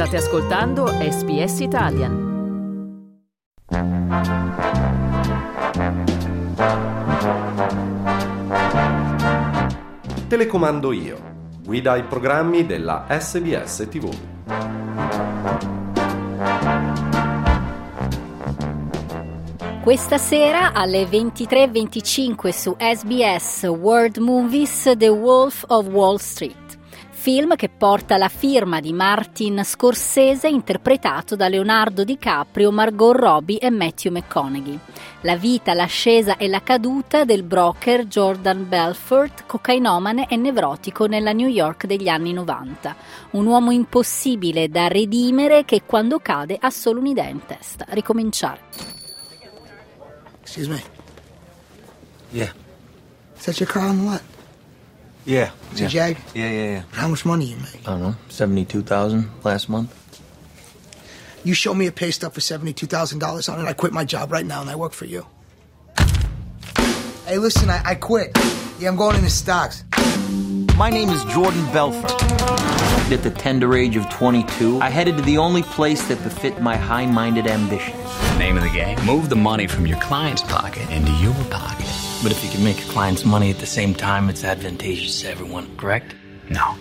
State ascoltando SBS Italian. Telecomando io. Guida ai programmi della SBS TV. Questa sera alle 23.25 su SBS World Movies The Wolf of Wall Street film che porta la firma di Martin Scorsese interpretato da Leonardo DiCaprio, Margot Robbie e Matthew McConaughey. La vita, l'ascesa e la caduta del broker Jordan Belfort, cocainomane e nevrotico nella New York degli anni 90. Un uomo impossibile da redimere che quando cade ha solo un'idea in testa, ricominciare. Excuse me. Yeah. Is that your car on the lot? Yeah. Is yeah. it Jag? Yeah, yeah, yeah. How much money you make? I don't know. Seventy-two thousand last month. You show me a pay stub for seventy-two thousand dollars on it, I quit my job right now and I work for you. Hey, listen, I, I quit. Yeah, I'm going into stocks. My name is Jordan Belfort. At the tender age of 22, I headed to the only place that befit my high minded ambitions. Name of the game move the money from your client's pocket into your pocket. Make your clients money at the same time, it's advantageous to everyone, correct? No.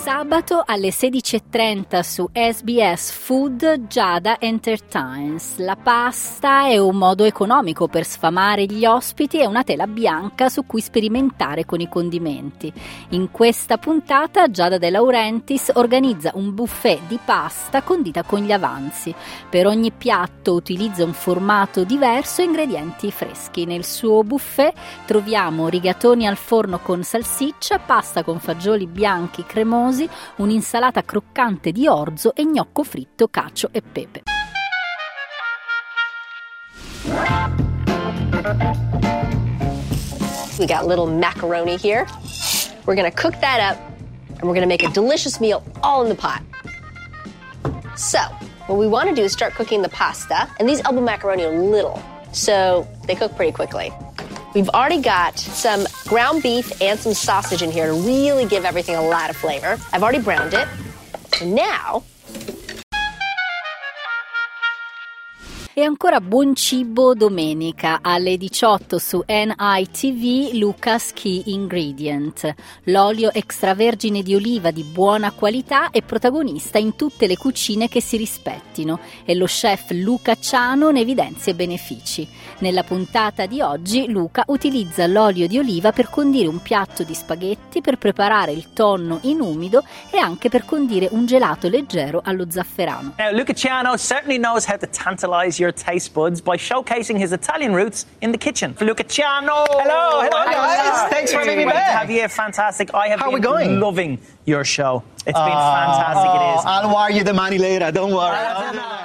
Sabato alle 16.30 su SBS Food Giada Entertains. La pasta è un modo economico per sfamare gli ospiti e una tela bianca su cui sperimentare con i condimenti. In questa puntata Giada De Laurentiis organizza un buffet di pasta condita con gli avanzi. Per ogni piatto utilizza un formato diverso e ingredienti freschi. Nel suo buffet troviamo rigatoni al forno con salsiccia, pasta con fagioli bianchi cremosi, un'insalata croccante di orzo e gnocco fritto, cacio e pepe. We got little macaroni here. We're gonna cook that up and we're gonna make a delicious meal all in the pot. So, what we wanna do is start cooking the pasta, and these elbow macaroni are little, so they cook pretty quickly. We've already got some ground beef and some sausage in here to really give everything a lot of flavor. I've already browned it. So now E ancora buon cibo domenica alle 18 su NITV Lucas Key Ingredient. L'olio extravergine di oliva di buona qualità è protagonista in tutte le cucine che si rispettino e lo chef Luca Ciano ne evidenzia i benefici. Nella puntata di oggi Luca utilizza l'olio di oliva per condire un piatto di spaghetti, per preparare il tonno in umido e anche per condire un gelato leggero allo zafferano. Now, Luca Ciano certainly knows how to tantalize your taste buds by showcasing his Italian roots in the kitchen. For Luca Ciano! Hello, hello guys! Thanks for having me Great to back. have you here. Fantastic. I have How been we going? loving your show. It's been fantastic. It ah, is. I'll wire you the money later, don't worry. Ah,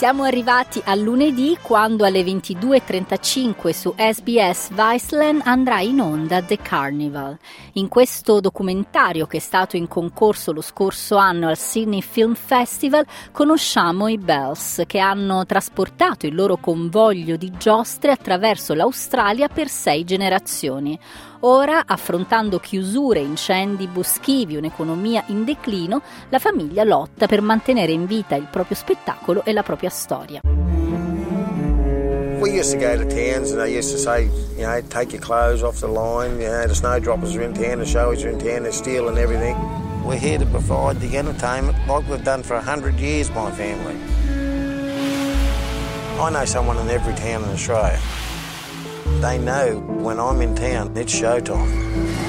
Siamo arrivati a lunedì quando alle 22.35 su SBS Viceland andrà in onda The Carnival. In questo documentario che è stato in concorso lo scorso anno al Sydney Film Festival conosciamo i Bells che hanno trasportato il loro convoglio di giostre attraverso l'Australia per sei generazioni. Ora, affrontando chiusure, incendi boschivi, un'economia in declino, la famiglia lotta per mantenere in vita il proprio spettacolo e la propria storia. We used to go to towns and they used to say, you know, take your clothes off the line, you know, the snowdroppers are in town, the shows are in town, they're stealing everything. We're here to provide the entertainment like we've done for a hundred years, my family. I know someone in every town in Australia. They know when I'm in town, it's showtime.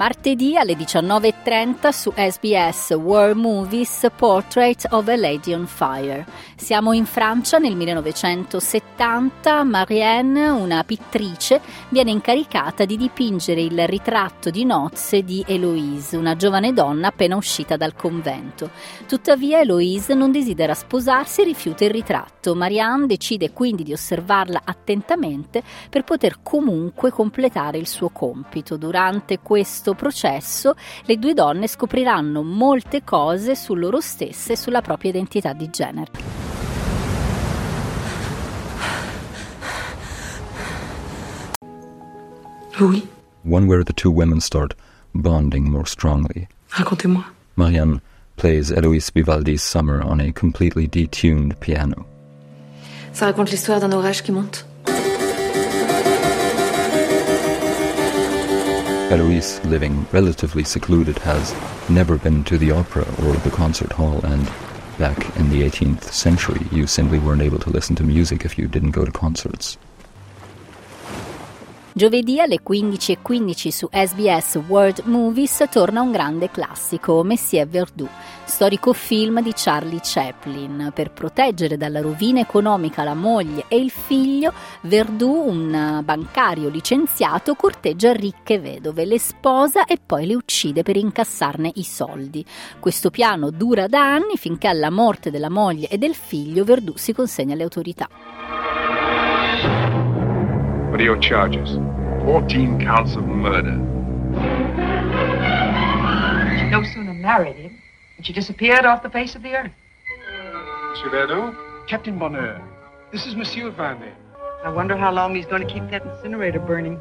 Martedì alle 19.30 su SBS War Movies Portrait of a Lady on Fire. Siamo in Francia nel 1970. Marianne, una pittrice, viene incaricata di dipingere il ritratto di nozze di Eloise, una giovane donna appena uscita dal convento. Tuttavia Eloise non desidera sposarsi e rifiuta il ritratto. Marianne decide quindi di osservarla attentamente per poter comunque completare il suo compito. Durante questo processo le due donne scopriranno molte cose su loro stesse e sulla propria identità di genere. Oui, One where the two women start bonding more strongly. racontez-moi. Marianne plays Eloise Vivaldi's Summer on a completely detuned piano. Ça raconte l'histoire d'un orage qui monte. Eloise, living relatively secluded, has never been to the opera or the concert hall, and back in the 18th century, you simply weren't able to listen to music if you didn't go to concerts. Giovedì alle 15.15 su SBS World Movies torna un grande classico, Messier Verdoux, storico film di Charlie Chaplin. Per proteggere dalla rovina economica la moglie e il figlio, Verdoux, un bancario licenziato, corteggia ricche vedove, le sposa e poi le uccide per incassarne i soldi. Questo piano dura da anni finché alla morte della moglie e del figlio Verdoux si consegna alle autorità. What are your charges? 14 counts of murder. She no sooner married him than she disappeared off the face of the earth. Monsieur Verdoux? Captain Bonheur. This is Monsieur Vandy. I wonder how long he's going to keep that incinerator burning.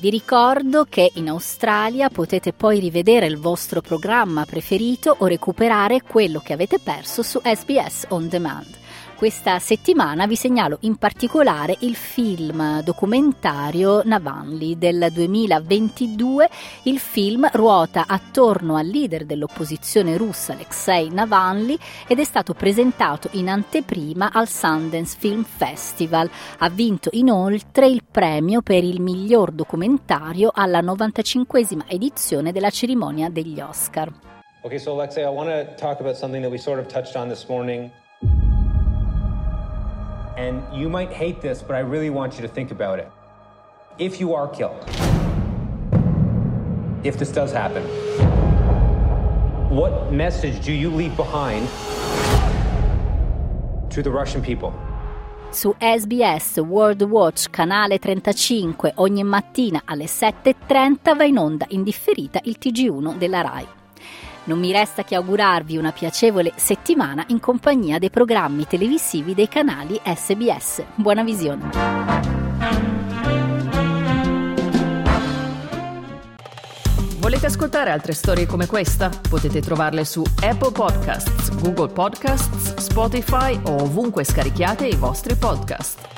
Vi ricordo che in Australia potete poi rivedere il vostro programma preferito o recuperare quello che avete perso su SBS On Demand. Questa settimana vi segnalo in particolare il film documentario Navalny del 2022. Il film ruota attorno al leader dell'opposizione russa Alexei Navalny ed è stato presentato in anteprima al Sundance Film Festival. Ha vinto inoltre il premio per il miglior documentario alla 95esima edizione della cerimonia degli Oscar. Okay, so Alexei, I want to talk about something that we sort of touched on this morning. And you might hate this, but I really want you to think about it. If you are killed, if this does happen, what message do you leave behind to the Russian people? Su SBS World Watch canale 35 ogni mattina alle 7.30 va in onda in differita il TG1 della RAI. Non mi resta che augurarvi una piacevole settimana in compagnia dei programmi televisivi dei canali SBS. Buona visione. Volete ascoltare altre storie come questa? Potete trovarle su Apple Podcasts, Google Podcasts, Spotify o ovunque scarichiate i vostri podcast.